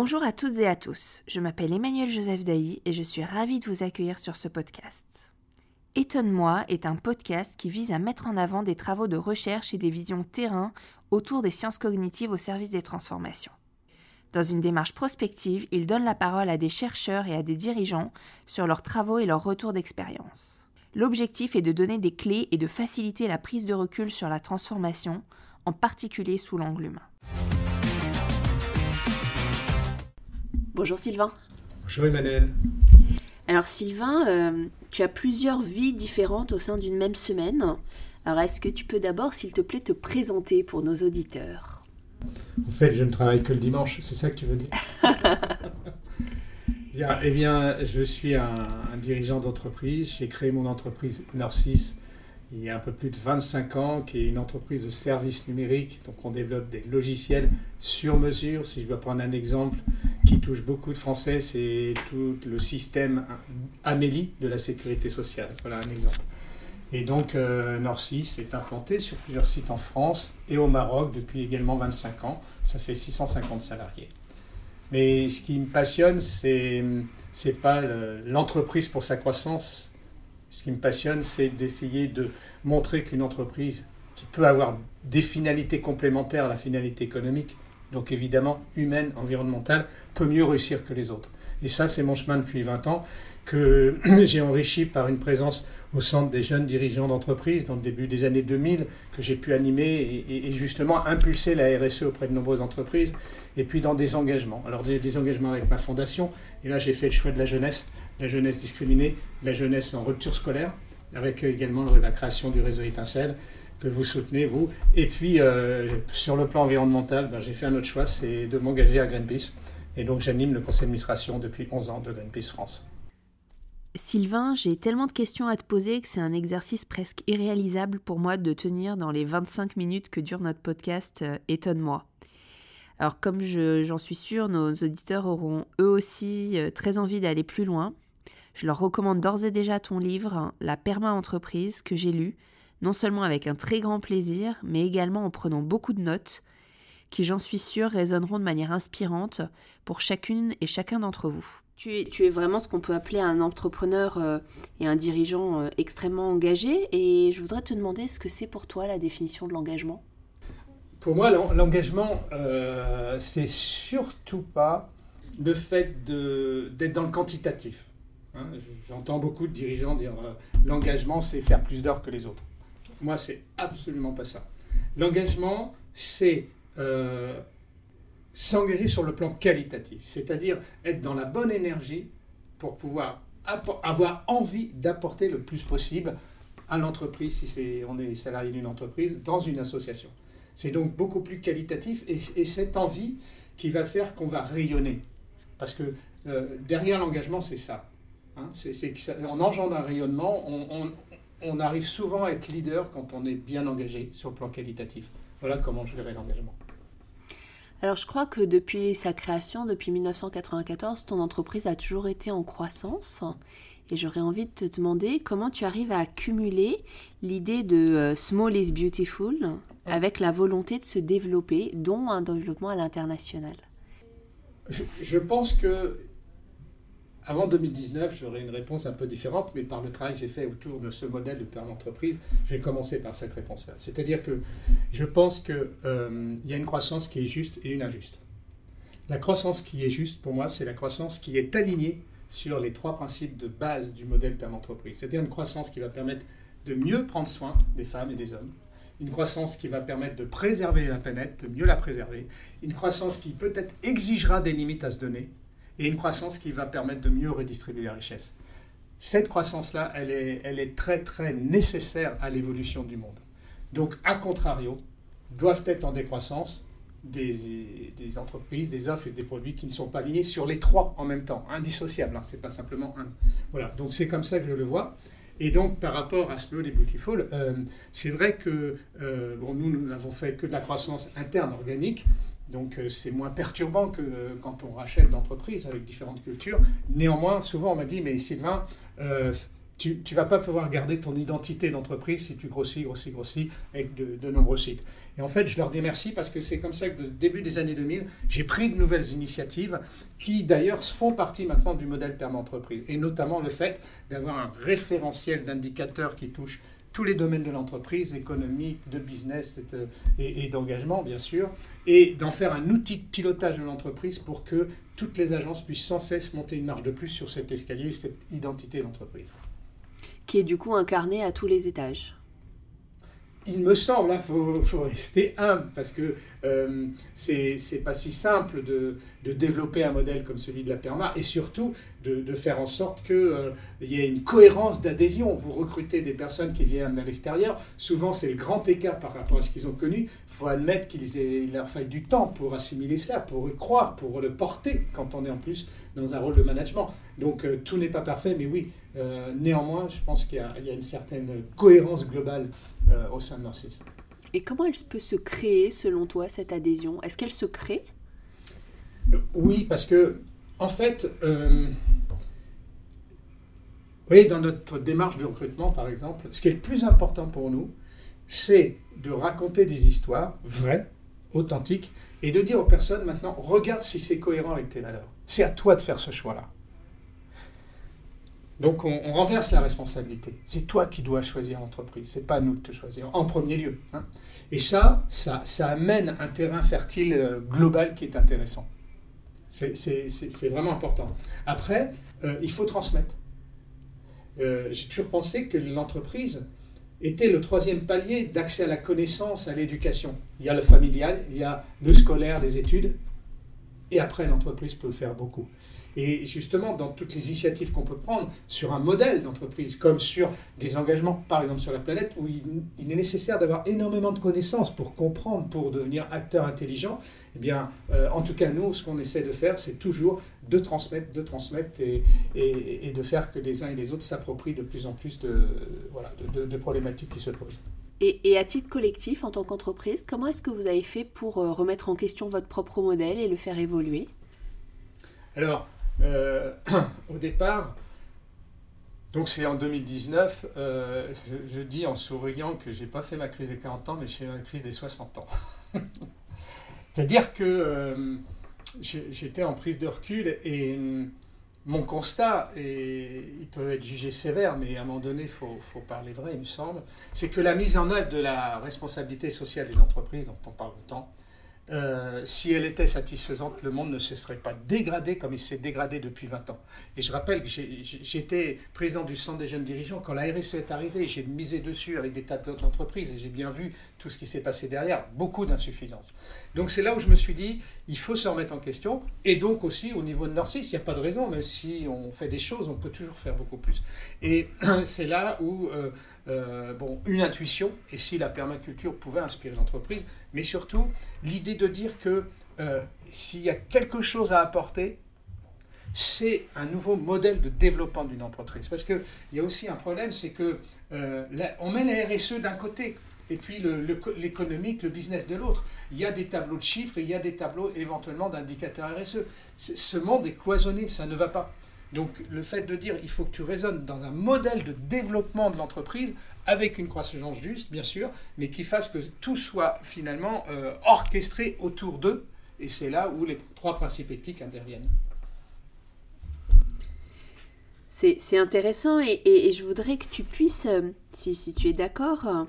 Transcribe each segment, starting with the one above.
Bonjour à toutes et à tous, je m'appelle Emmanuel Joseph Dailly et je suis ravie de vous accueillir sur ce podcast. Étonne-moi est un podcast qui vise à mettre en avant des travaux de recherche et des visions terrain autour des sciences cognitives au service des transformations. Dans une démarche prospective, il donne la parole à des chercheurs et à des dirigeants sur leurs travaux et leurs retours d'expérience. L'objectif est de donner des clés et de faciliter la prise de recul sur la transformation, en particulier sous l'angle humain. Bonjour Sylvain. Bonjour Emmanuel. Alors Sylvain, euh, tu as plusieurs vies différentes au sein d'une même semaine. Alors est-ce que tu peux d'abord, s'il te plaît, te présenter pour nos auditeurs? En fait, je ne travaille que le dimanche, c'est ça que tu veux dire? Bien, Eh bien, je suis un, un dirigeant d'entreprise. J'ai créé mon entreprise Narcisse il y a un peu plus de 25 ans, qui est une entreprise de services numériques. Donc on développe des logiciels sur mesure. Si je dois prendre un exemple qui touche beaucoup de Français, c'est tout le système Amélie de la sécurité sociale. Voilà un exemple. Et donc euh, est implanté sur plusieurs sites en France et au Maroc depuis également 25 ans. Ça fait 650 salariés. Mais ce qui me passionne, c'est n'est pas l'entreprise pour sa croissance, ce qui me passionne, c'est d'essayer de montrer qu'une entreprise qui peut avoir des finalités complémentaires à la finalité économique, donc évidemment humaine, environnementale, peut mieux réussir que les autres. Et ça, c'est mon chemin depuis 20 ans que j'ai enrichi par une présence au centre des jeunes dirigeants d'entreprise dans le début des années 2000, que j'ai pu animer et, justement impulser la RSE auprès de nombreuses entreprises, et puis dans des engagements. Alors des, engagements avec ma fondation, et là j'ai fait le choix de la jeunesse, la jeunesse discriminée, la jeunesse en rupture scolaire, avec également la création du réseau Étincelle que vous soutenez, vous. Et puis, euh, sur le plan environnemental, ben, j'ai fait un autre choix, c'est de m'engager à Greenpeace. Et donc, j'anime le conseil d'administration depuis 11 ans de Greenpeace France. Sylvain, j'ai tellement de questions à te poser que c'est un exercice presque irréalisable pour moi de tenir dans les 25 minutes que dure notre podcast euh, Étonne-moi. Alors comme j'en suis sûre, nos auditeurs auront eux aussi euh, très envie d'aller plus loin. Je leur recommande d'ores et déjà ton livre, La Perma-entreprise, que j'ai lu, non seulement avec un très grand plaisir, mais également en prenant beaucoup de notes, qui j'en suis sûre résonneront de manière inspirante pour chacune et chacun d'entre vous. Tu es, tu es, vraiment ce qu'on peut appeler un entrepreneur euh, et un dirigeant euh, extrêmement engagé, et je voudrais te demander ce que c'est pour toi la définition de l'engagement? Pour moi, l'engagement, euh, c'est surtout pas le fait d'être dans le quantitatif. Hein. J'entends beaucoup de dirigeants dire l'engagement, c'est faire plus d'heures que les autres. Moi, c'est absolument pas ça. L'engagement, c'est s'engager sur le plan qualitatif, c'est-à-dire être dans la bonne énergie pour pouvoir avoir envie d'apporter le plus possible à l'entreprise, si on est salarié d'une entreprise, dans une association. C'est donc beaucoup plus qualitatif et, cette envie qui va faire qu'on va rayonner. Parce que euh, derrière l'engagement, c'est ça. Hein. c'est, on engendre un rayonnement, on, on arrive souvent à être leader quand on est bien engagé sur le plan qualitatif. Voilà comment je verrais l'engagement. Alors je crois que depuis sa création, depuis 1994, ton entreprise a toujours été en croissance. Et j'aurais envie de te demander comment tu arrives à accumuler l'idée de euh, Small is Beautiful avec la volonté de se développer, dont un développement à l'international. je, pense que avant 2019, j'aurais une réponse un peu différente, mais par le travail que j'ai fait autour de ce modèle de père d'entreprise, je vais commencer par cette réponse-là. C'est-à-dire que je pense qu'il euh, y a une croissance qui est juste et une injuste. La croissance qui est juste, pour moi, c'est la croissance qui est alignée sur les trois principes de base du modèle père d'entreprise. C'est-à-dire une croissance qui va permettre de mieux prendre soin des femmes et des hommes, une croissance qui va permettre de préserver la planète, de mieux la préserver, une croissance qui peut-être exigera des limites à se donner, et une croissance qui va permettre de mieux redistribuer la richesse. Cette croissance-là, elle est, elle est très très nécessaire à l'évolution du monde. Donc, à contrario, doivent être en décroissance des, entreprises, des offres et des produits qui ne sont pas alignés sur les trois en même temps, indissociables, hein, c'est pas simplement un. Voilà, donc c'est comme ça que je le vois. Et donc, par rapport à Small et Beautiful, euh, c'est vrai que euh, nous, nous n'avons fait que de la croissance interne organique, donc euh, c'est moins perturbant que euh, quand on rachète d'entreprises avec différentes cultures. Néanmoins, souvent on m'a dit, mais Sylvain, tu ne vas pas pouvoir garder ton identité d'entreprise si tu grossis, grossis, grossis avec de, nombreux sites. Et en fait, je leur dis merci parce que c'est comme ça que, au début des années 2000, j'ai pris de nouvelles initiatives qui, d'ailleurs, font partie maintenant du modèle permanent entreprise. Et notamment le fait d'avoir un référentiel d'indicateurs qui touche tous les domaines de l'entreprise, économique, de business et, et d'engagement, bien sûr, et d'en faire un outil de pilotage de l'entreprise pour que toutes les agences puissent sans cesse monter une marche de plus sur cet escalier, cette identité d'entreprise qui est du coup incarné à tous les étages. Il me semble, il hein, faut, rester humble parce que euh, c'est pas si simple de, de, développer un modèle comme celui de la PERMA et surtout de, de faire en sorte qu'il euh, y ait une cohérence d'adhésion. Vous recrutez des personnes qui viennent de l'extérieur, souvent c'est le grand écart par rapport à ce qu'ils ont connu. Il faut admettre qu'il leur faille du temps pour assimiler cela, pour y croire, pour le porter quand on est en plus dans un rôle de management. Donc euh, tout n'est pas parfait, mais oui, euh, néanmoins, je pense qu'il y, y, a une certaine cohérence globale au sein de Narcisse. Et comment elle peut se créer, selon toi, cette adhésion? Est-ce qu'elle se crée? Oui, parce que, en fait, euh, oui, dans notre démarche de recrutement, par exemple, ce qui est le plus important pour nous, c'est de raconter des histoires vraies, authentiques, et de dire aux personnes maintenant, regarde si c'est cohérent avec tes valeurs. C'est à toi de faire ce choix-là. Donc on, renverse la responsabilité. C'est toi qui dois choisir l'entreprise, c'est pas à nous de te choisir en premier lieu. Hein. Et ça, ça, ça, amène un terrain fertile euh, global qui est intéressant. C'est vraiment important. Après, euh, il faut transmettre. Euh, j'ai toujours pensé que l'entreprise était le troisième palier d'accès à la connaissance, à l'éducation. Il y a le familial, il y a le scolaire, les études, et après l'entreprise peut faire beaucoup. Et justement, dans toutes les initiatives qu'on peut prendre sur un modèle d'entreprise, comme sur des engagements, par exemple sur la planète, où il, est nécessaire d'avoir énormément de connaissances pour comprendre, pour devenir acteur intelligent, eh bien, euh, en tout cas, nous, ce qu'on essaie de faire, c'est toujours de transmettre, de transmettre et, et, de faire que les uns et les autres s'approprient de plus en plus de, voilà, de, problématiques qui se posent. Et, et, à titre collectif, en tant qu'entreprise, comment est-ce que vous avez fait pour euh, remettre en question votre propre modèle et le faire évoluer? Alors, euh, au départ, donc c'est en 2019, euh, je, dis en souriant que j'ai pas fait ma crise des 40 ans, mais j'ai fait ma crise des 60 ans. C'est-à-dire que euh, j'étais en prise de recul et mon constat, et il peut être jugé sévère, mais à un moment donné, il faut, faut, parler vrai, il me semble, c'est que la mise en œuvre de la responsabilité sociale des entreprises, dont on parle autant, euh, si elle était satisfaisante, le monde ne se serait pas dégradé comme il s'est dégradé depuis 20 ans. Et je rappelle que j'étais président du Centre des jeunes dirigeants quand la RSE est arrivée. J'ai misé dessus avec des tas d'autres entreprises et j'ai bien vu tout ce qui s'est passé derrière, beaucoup d'insuffisances. Donc c'est là où je me suis dit, il faut se remettre en question. Et donc aussi au niveau de Narcisse, il n'y a pas de raison, même si on fait des choses, on peut toujours faire beaucoup plus. Et c'est là où, euh, euh, bon, une intuition, et si la permaculture pouvait inspirer l'entreprise, mais surtout l'idée de dire que euh, s'il y a quelque chose à apporter, c'est un nouveau modèle de développement d'une entreprise. Parce qu'il y a aussi un problème, c'est que euh, on met la RSE d'un côté et puis l'économique, le, business de l'autre. Il y a des tableaux de chiffres il y a des tableaux éventuellement d'indicateurs RSE. Ce monde est cloisonné, ça ne va pas. Donc le fait de dire il faut que tu raisonnes dans un modèle de développement de l'entreprise avec une croissance juste, bien sûr, mais qui fasse que tout soit finalement euh, orchestré autour d'eux. Et c'est là où les trois principes éthiques interviennent. C'est intéressant et, je voudrais que tu puisses, euh, si, si tu es d'accord,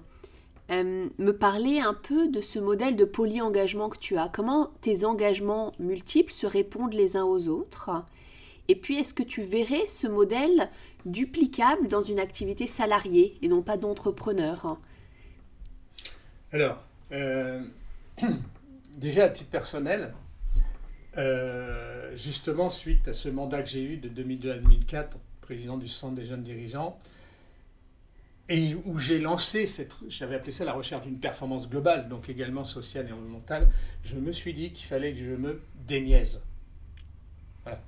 euh, me parler un peu de ce modèle de poly-engagement que tu as. Comment tes engagements multiples se répondent les uns aux autres Et puis, est-ce que tu verrais ce modèle duplicable dans une activité salariée et non pas d'entrepreneur Alors, euh, déjà à titre personnel, euh, justement suite à ce mandat que j'ai eu de 2002 à 2004, président du Centre des jeunes dirigeants, et où j'ai lancé cette, j'avais appelé ça la recherche d'une performance globale, donc également sociale et environnementale, je me suis dit qu'il fallait que je me déniaise.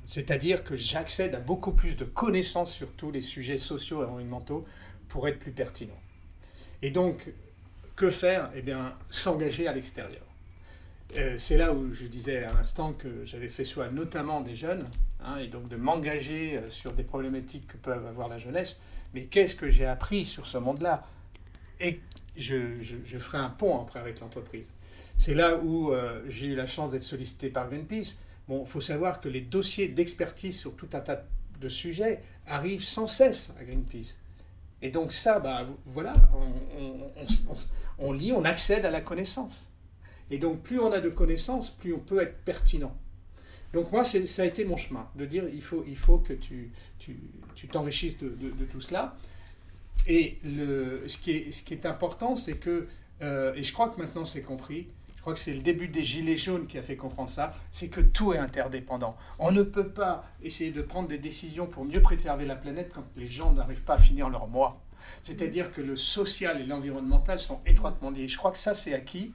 C'est-à-dire que j'accède à beaucoup plus de connaissances sur tous les sujets sociaux et environnementaux pour être plus pertinent. Et donc, que faire? Eh bien, s'engager à l'extérieur. Euh, c'est là où je disais à l'instant que j'avais fait choix notamment des jeunes, hein, et donc de m'engager euh, sur des problématiques que peuvent avoir la jeunesse. Mais qu'est-ce que j'ai appris sur ce monde-là? Et je, ferai un pont après avec l'entreprise. C'est là où euh, j'ai eu la chance d'être sollicité par Greenpeace. Il faut savoir que les dossiers d'expertise sur tout un tas de sujets arrivent sans cesse à Greenpeace. Et donc ça, bah, voilà, on, lit, on accède à la connaissance. Et donc plus on a de connaissances, plus on peut être pertinent. Donc moi, ça a été mon chemin, de dire il faut, il faut que tu, t'enrichisses de, tout cela. Et le, ce, qui est, ce qui est important, c'est que, euh, et je crois que maintenant c'est compris, je crois que c'est le début des Gilets jaunes qui a fait comprendre ça, c'est que tout est interdépendant. On ne peut pas essayer de prendre des décisions pour mieux préserver la planète quand les gens n'arrivent pas à finir leur mois. C'est-à-dire que le social et l'environnemental sont étroitement liés. Je crois que ça, c'est acquis,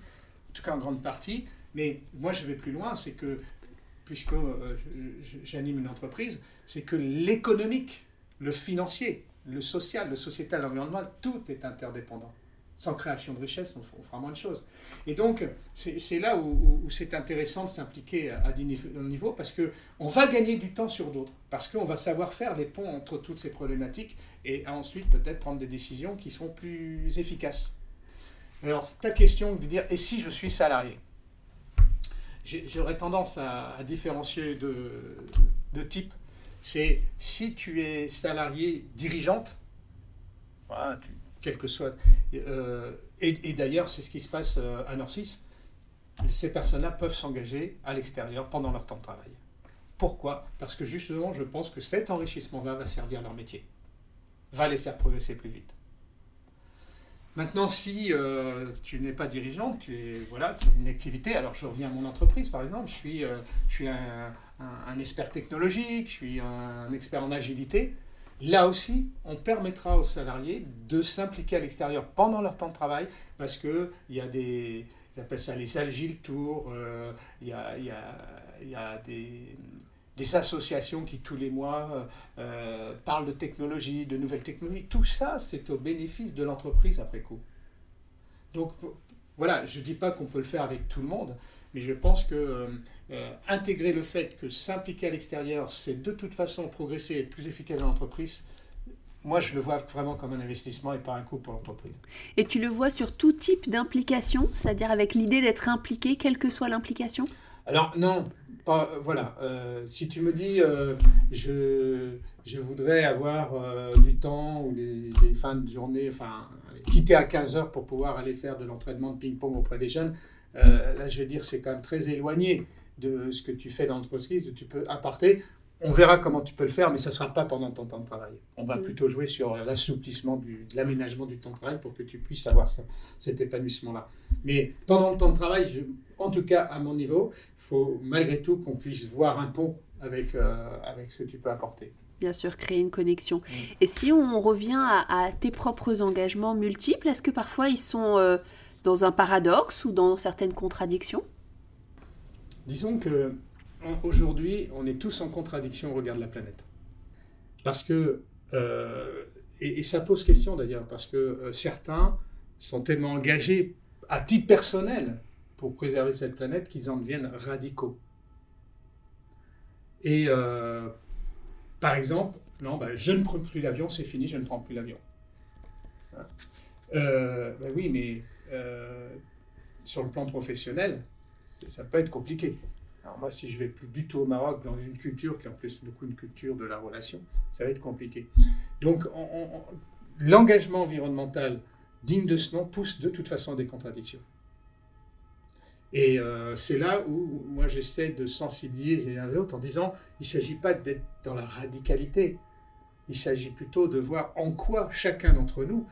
en tout cas en grande partie. Mais moi, je vais plus loin, c'est que, puisque euh, j'anime une entreprise, c'est que l'économique, le financier, le social, le sociétal, l'environnemental, tout est interdépendant sans création de richesse, on, fera moins de choses. Et donc, c'est là où, c'est intéressant de s'impliquer à, différents niveaux, parce qu'on va gagner du temps sur d'autres, parce qu'on va savoir faire les ponts entre toutes ces problématiques, et ensuite peut-être prendre des décisions qui sont plus efficaces. Alors, ta question de dire, et si je suis salarié? J'aurais tendance à, différencier de, de type. C'est si tu es salarié dirigeante, tu, quel que soit. Euh, et, d'ailleurs, c'est ce qui se passe euh, à Norcis. Ces personnes-là peuvent s'engager à l'extérieur pendant leur temps de travail. Pourquoi? Parce que justement, je pense que cet enrichissement-là va servir leur métier, va les faire progresser plus vite. Maintenant, si euh, tu n'es pas dirigeant, tu es voilà, tu une activité. Alors, je reviens à mon entreprise, par exemple. Je suis, je suis un, expert technologique, je suis un expert en agilité. Là aussi, on permettra aux salariés de s'impliquer à l'extérieur pendant leur temps de travail parce qu'il y a des, ils ça les Tours, euh, il y a, des, associations qui tous les mois euh, euh, parlent de technologie, de nouvelles technologies. Tout ça, c'est au bénéfice de l'entreprise après coup. Donc voilà, je ne dis pas qu'on peut le faire avec tout le monde, mais je pense que euh, euh, intégrer le fait que s'impliquer à l'extérieur, c'est de toute façon progresser et être plus efficace dans l'entreprise, moi, je le vois vraiment comme un investissement et pas un coût pour l'entreprise. Et tu le vois sur tout type d'implication, c'est-à-dire avec l'idée d'être impliqué, quelle que soit l'implication? Alors, non, pas, voilà. Euh, si tu me dis, je, je voudrais avoir du temps ou des, des, fins de journée, enfin, quitter à 15 heures pour pouvoir aller faire de l'entraînement de ping-pong auprès des jeunes, euh, là je veux dire c'est quand même très éloigné de ce que tu fais dans l'entreprise, tu peux apporter. On verra comment tu peux le faire, mais ça ne sera pas pendant ton temps de travail. On va mm. plutôt jouer sur l'assouplissement, de l'aménagement du temps de travail pour que tu puisses avoir cet épanouissement-là. Mais pendant le temps de travail, en tout cas à mon niveau, il faut malgré tout qu'on puisse voir un pont avec, euh, avec ce que tu peux apporter bien sûr, créer une connexion. Mm. Et si on revient à, tes propres engagements multiples, est-ce que parfois ils sont euh, dans un paradoxe ou dans certaines contradictions? Disons que aujourd'hui, on est tous en contradiction au regard de la planète. Parce que, euh, et, ça pose question d'ailleurs, parce que certains sont tellement engagés à titre personnel pour préserver cette planète qu'ils en deviennent radicaux. Et par exemple, non, bah, je ne prends plus l'avion, c'est fini, je ne prends plus l'avion. Euh, bah oui, mais euh, sur le plan professionnel, ça peut être compliqué. Alors moi, si je vais plus du tout au Maroc, dans une culture qui est en plus beaucoup une culture de la relation, ça va être compliqué. Donc, l'engagement environnemental digne de ce nom pousse de toute façon des contradictions. Et euh, c'est là où moi j'essaie de sensibiliser les uns les autres en disant il ne s'agit pas d'être dans la radicalité, il s'agit plutôt de voir en quoi chacun d'entre nous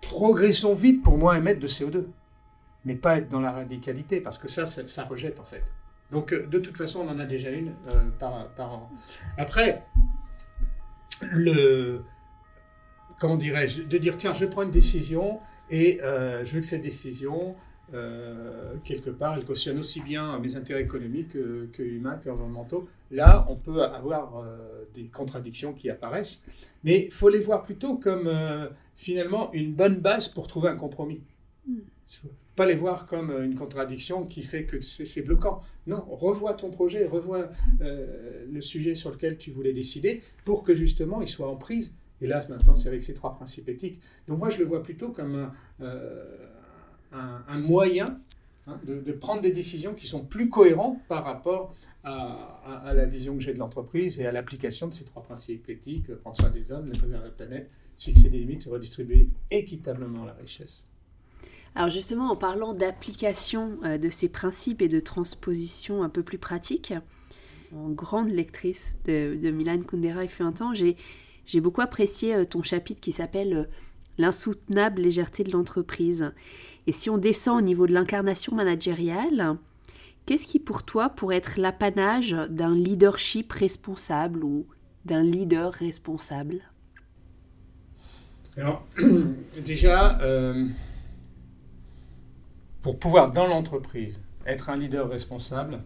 progressons vite pour moins émettre de CO2, mais pas être dans la radicalité parce que ça, ça, rejette en fait. Donc euh, de toute façon, on en a déjà une euh, par, par an. Après, le comment dirais-je, de dire tiens, je prends une décision et je veux que cette décision euh, quelque part, elle cautionne aussi bien mes intérêts économiques que, que humains, qu'environnementaux. Là, on peut avoir euh, des contradictions qui apparaissent, mais il faut les voir plutôt comme euh, finalement une bonne base pour trouver un compromis. Hmm. pas les voir comme une contradiction qui fait que c'est bloquant. Non, revois ton projet, revois le sujet sur lequel tu voulais décider pour que justement il soit en prise. Et là, maintenant, c'est avec ces trois principes éthiques. Donc moi, je le vois plutôt comme un, un moyen Hein, de, prendre des décisions qui sont plus cohérentes par rapport à, la vision que j'ai de l'entreprise et à l'application de ces trois principes éthiques, prendre soin des hommes, préserver la planète, fixer des limites redistribuer équitablement la richesse. Alors justement, en parlant d'application euh, de ces principes et de transposition un peu plus pratique, en grande lectrice de, Milan Kundera il fut un temps, j'ai beaucoup apprécié euh, ton chapitre qui s'appelle euh, L'insoutenable légèreté de l'entreprise. Et si on descend au niveau de l'incarnation managériale, qu'est-ce qui pour toi pourrait être l'apanage d'un leadership responsable ou d'un leader responsable? Alors, déjà, euh, pour pouvoir dans l'entreprise être un leader responsable,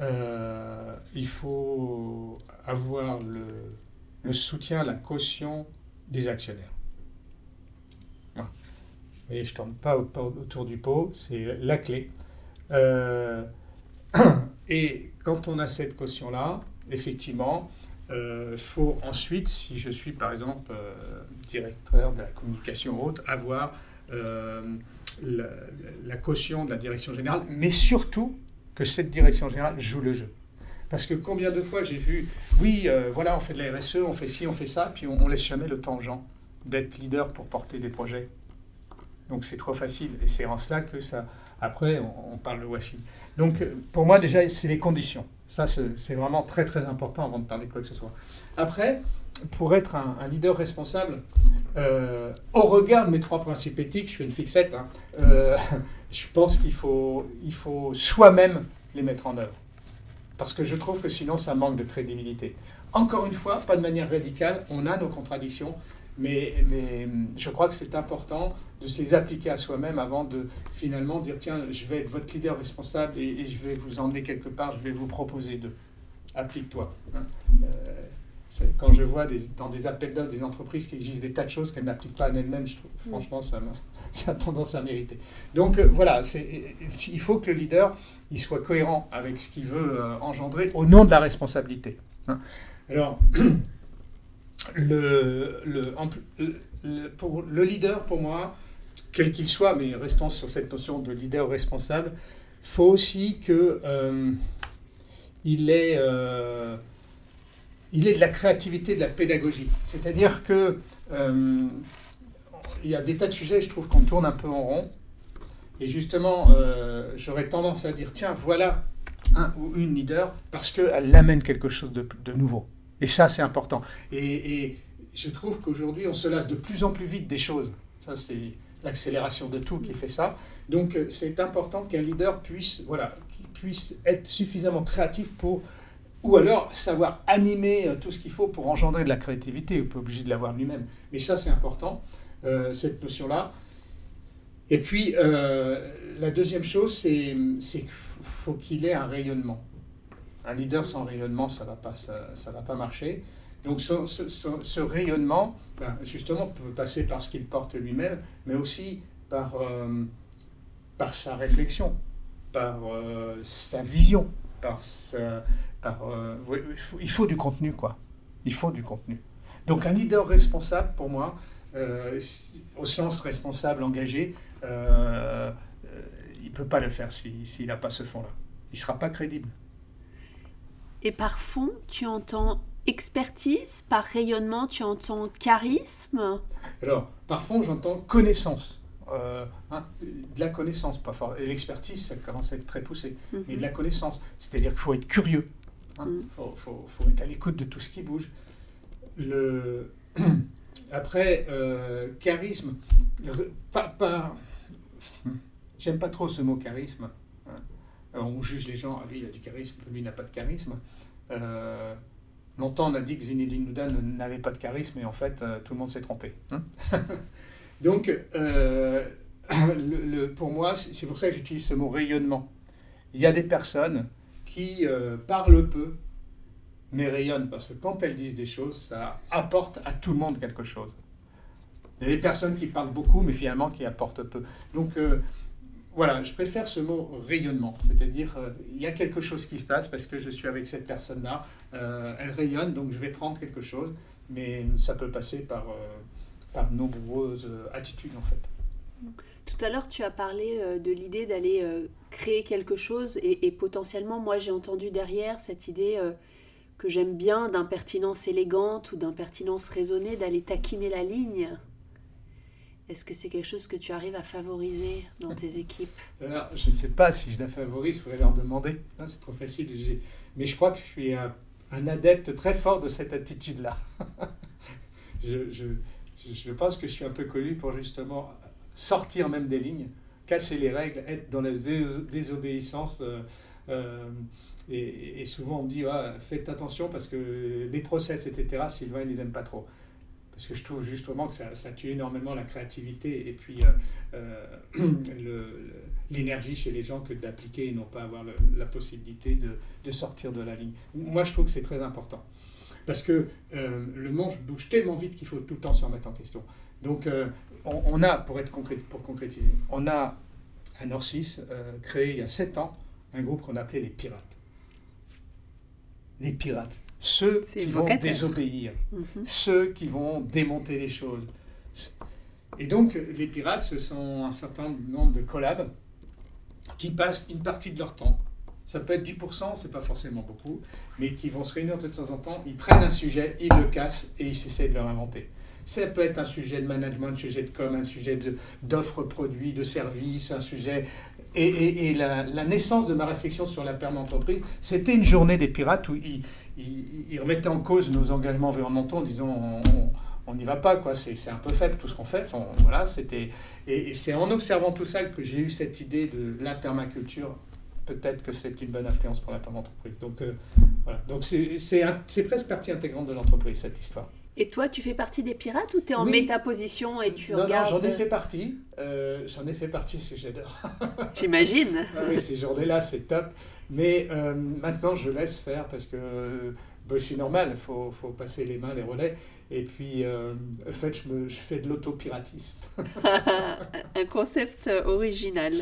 euh, il faut avoir le, le soutien, la caution des actionnaires voyez, je ne tourne pas autour du pot, c'est la clé. Euh, et quand on a cette caution-là, effectivement, il euh, faut ensuite, si je suis par exemple euh, directeur de la communication haute, avoir la, caution de la direction générale, mais surtout que cette direction générale joue le jeu. Parce que combien de fois j'ai vu, oui, voilà, on fait de la RSE, on fait ci, on fait ça, puis on, ne laisse jamais le temps aux gens d'être leader pour porter des projets. Donc c'est trop facile. Et c'est en cela que ça. Après, on, parle de washing. Donc pour moi, déjà, c'est les conditions. Ça, c'est vraiment très très important avant de parler de quoi que ce soit. Après, pour être un, leader responsable, euh, au regard de mes trois principes éthiques, je fais une fixette, hein, euh, je pense qu'il faut, il faut soi-même les mettre en œuvre. Parce que je trouve que sinon, ça manque de crédibilité. Encore une fois, pas de manière radicale, on a nos contradictions, mais, mais je crois que c'est important de se les appliquer à soi-même avant de finalement dire tiens, je vais être votre leader responsable et, je vais vous emmener quelque part, je vais vous proposer d'eux. Applique-toi. Hein. Euh, quand je vois des, dans des appels d'offres des entreprises qui exigent des tas de choses qu'elles n'appliquent pas en elles-mêmes, je trouve, franchement, ça, ça, a tendance à mériter. Donc euh, voilà, il faut que le leader il soit cohérent avec ce qu'il veut euh, engendrer au nom de la responsabilité. Hein. Alors, le, le, pour le leader, pour moi, quel qu'il soit, mais restons sur cette notion de leader responsable, faut aussi que euh, ait euh, est de la créativité, de la pédagogie. C'est-à-dire que euh, il y a des tas de sujets, je trouve qu'on tourne un peu en rond. Et justement, j'aurais tendance à dire tiens, voilà un ou une leader parce qu'elle amène quelque chose de nouveau. Et ça, c'est important. Et, je trouve qu'aujourd'hui, on se lasse de plus en plus vite des choses. Ça, c'est l'accélération de tout qui fait ça. Donc, euh, c'est important qu'un leader puisse, voilà, puisse être suffisamment créatif pour, ou alors savoir animer euh, tout ce qu'il faut pour engendrer de la créativité. On peut obligé de l'avoir lui-même. Mais ça, c'est important, euh, cette notion-là. Et puis, la deuxième chose, c'est qu'il faut qu'il ait un rayonnement. Un leader sans rayonnement, ça ne va, pas, ça, va pas marcher. Donc ce, rayonnement, ben, justement, peut passer par ce qu'il porte lui-même, mais aussi par, euh, sa réflexion, par euh, sa vision, euh, il, faut, du contenu, quoi. Il faut du contenu. Donc un leader responsable, pour moi, au sens responsable, engagé, il ne peut pas le faire s'il n'a pas ce fond-là. Il ne sera pas crédible. Et par fond, tu entends expertise, par rayonnement, tu entends charisme Alors, par fond, j'entends connaissance. Euh, hein, de la connaissance, pas fort. Et l'expertise, ça commence à être très poussé. Mais de la connaissance, c'est-à-dire qu'il faut être curieux. Il hein. mhm. faut, faut, faut, être à l'écoute de tout ce qui bouge. Le... Après, euh, charisme, pas, pas... j'aime pas trop ce mot charisme. Euh, on juge les gens, ah, lui il a du charisme, lui il n'a pas de charisme. Euh, longtemps on a dit que Zinedine Zidane n'avait pas de charisme et en fait euh, tout le monde s'est trompé. Hein. Donc pour moi c'est pour ça que j'utilise ce mot rayonnement. Il y a des personnes qui parlent peu mais rayonnent parce que quand elles disent des choses ça apporte à tout le monde quelque chose. Il y a des personnes qui parlent beaucoup, mais finalement qui apportent peu. Donc voilà, je préfère ce mot rayonnement, c'est-à-dire euh, il y a quelque chose qui se passe parce que je suis avec cette personne-là, euh, elle rayonne, donc je vais prendre quelque chose, mais ça peut passer par, par nombreuses attitudes en fait. Tout à l'heure, tu as parlé de l'idée d'aller créer quelque chose et, et potentiellement, moi j'ai entendu derrière cette idée que j'aime bien d'impertinence élégante ou d'impertinence raisonnée, d'aller taquiner la ligne. Est-ce que c'est quelque chose que tu arrives à favoriser dans tes équipes? Alors, je ne sais pas si je la favorise, il faudrait leur demander. c'est trop facile. Mais je crois que je suis un, adepte très fort de cette attitude-là. je, je, je, pense que je suis un peu connu pour justement sortir même des lignes, casser les règles, être dans la désobéissance. Euh, euh, et, souvent on me dit faites attention parce que les process, etc., Sylvain, ils les aime pas trop parce que je trouve justement que ça, tue énormément la créativité et puis euh, euh, l'énergie chez les gens que d'appliquer et non pas avoir la possibilité de, sortir de la ligne. Moi, je trouve que c'est très important. Parce que euh, le manche bouge tellement vite qu'il faut tout le temps se remettre en question. Donc, on, a, pour, être concrét, pour concrétiser, on a à Norcis créé il y a 7 ans un groupe qu'on appelait les Pirates les pirates, ceux qui vont désobéir, mhm. ceux qui vont démonter les choses. Et donc, les pirates, ce sont un certain nombre de collabs qui passent une partie de leur temps. Ça peut être 10%, c'est pas forcément beaucoup, mais qui vont se réunir de temps en temps, ils prennent un sujet, ils le cassent et ils essaient de le réinventer. Ça peut être un sujet de management, un sujet de com, un sujet d'offres produits, de services, un sujet et, la, naissance de ma réflexion sur la perme entreprise, c'était une journée des pirates où ils, remettaient en cause nos engagements environnementaux en disant on n'y va pas, quoi. C'est un peu faible tout ce qu'on fait. voilà, c'était et, c'est en observant tout ça que j'ai eu cette idée de la permaculture. Peut-être que c'est une bonne influence pour la perme entreprise. Donc euh, voilà, donc c'est presque partie intégrante de l'entreprise cette histoire. Et toi, tu fais partie des pirates ou tu es en métaposition et tu regardes Non, j'en ai fait partie. Euh, j'en ai fait partie parce que j'adore. J'imagine. Ah oui, ces journées-là, c'est top. Mais euh, maintenant, je laisse faire parce que bah, je suis normal. Il faut, faut, passer les mains, les relais. Et puis, euh, en fait, je, me, je fais de l'autopiratisme. Un concept original.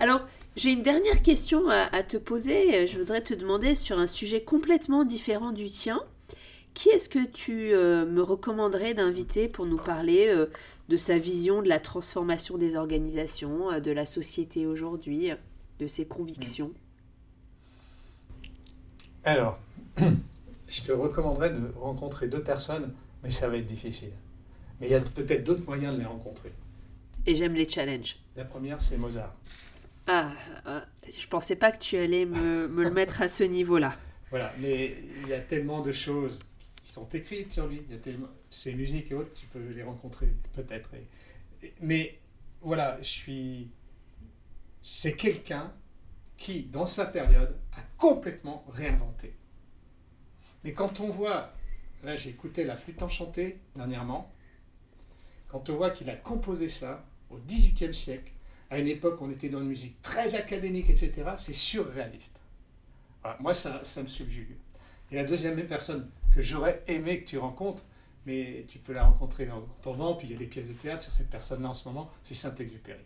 Alors, j'ai une dernière question à, à te poser. Je voudrais te demander sur un sujet complètement différent du tien. Qui est-ce que tu euh, me recommanderais d'inviter pour nous parler euh, de sa vision de la transformation des organisations, euh, de la société aujourd'hui, de ses convictions? Alors, je te recommanderais de rencontrer deux personnes, mais ça va être difficile. Mais il y a peut-être d'autres moyens de les rencontrer. Et j'aime les challenges. La première, c'est Mozart. Ah, ah je pensais pas que tu allais me, me le mettre à ce niveau-là. Voilà, mais il y a tellement de choses qui sont écrites sur lui. Il y a tellement, ces musiques et autres, tu peux les rencontrer peut-être. mais voilà, je suis. C'est quelqu'un qui, dans sa période, a complètement réinventé. Mais quand on voit, là j'ai écouté la flûte enchantée dernièrement, quand on voit qu'il a composé ça au XVIIIe siècle, à une époque où on était dans une musique très académique, etc., c'est surréaliste. moi, ça, ça me subjugue. Et la deuxième personne que j'aurais aimé que tu rencontres, mais tu peux la rencontrer dans ton vent, puis il y a des pièces de théâtre sur cette personne-là en ce moment, c'est Saint-Exupéry.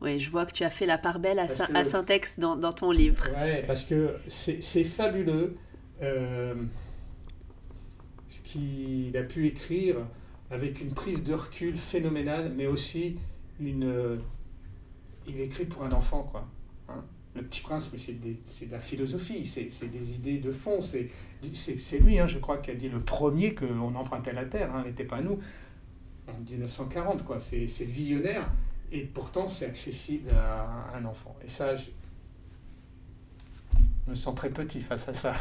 Oui, je vois que tu as fait la part belle à, Saint-Ex dans, dans, ton livre. Oui, parce que c'est fabuleux euh, ce qu'il a pu écrire avec une prise de recul phénoménale, mais aussi une... Euh, il écrit pour un enfant, quoi. Hein le Petit Prince, mais c'est de la philosophie, c'est des idées de fond. C'est lui, hein, je crois, qui a dit le premier qu'on empruntait la Terre, hein, n'était pas nous, en 1940. quoi. C'est visionnaire, et pourtant c'est accessible à un enfant. Et ça, me sens très petit face à ça.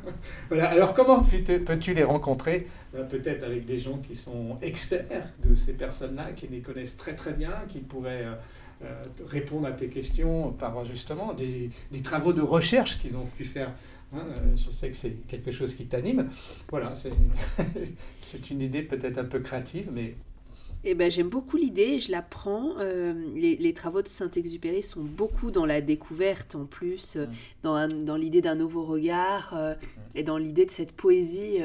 voilà. Alors comment peux-tu les rencontrer? Ben, Peut-être avec des gens qui sont experts de ces personnes-là, qui les connaissent très très bien, qui pourraient euh, euh, répondre à tes questions par justement des, travaux de recherche qu'ils ont pu faire. Hein. Euh, je sais que c'est quelque chose qui t'anime. Voilà, c'est une idée peut-être un peu créative, mais Eh ben, j'aime beaucoup l'idée, je la prends. Euh, les, travaux de Saint-Exupéry sont beaucoup dans la découverte en plus, euh, mm. dans, l'idée d'un nouveau regard euh, et dans l'idée de cette poésie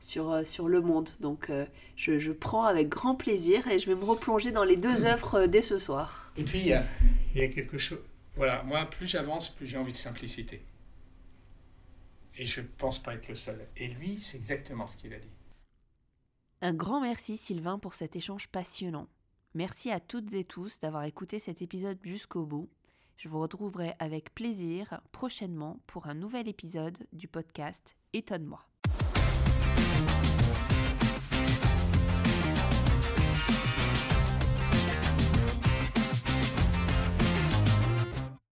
sur, sur le monde. Donc je, je, prends avec grand plaisir et je vais me replonger dans les deux œuvres dès ce soir. Et puis il y a, y a quelque chose. Voilà, moi plus j'avance, plus j'ai envie de simplicité. Et je pense pas être le seul. Et lui, c'est exactement ce qu'il a dit. Un grand merci Sylvain pour cet échange passionnant. Merci à toutes et tous d'avoir écouté cet épisode jusqu'au bout. Je vous retrouverai avec plaisir prochainement pour un nouvel épisode du podcast Étonne-moi.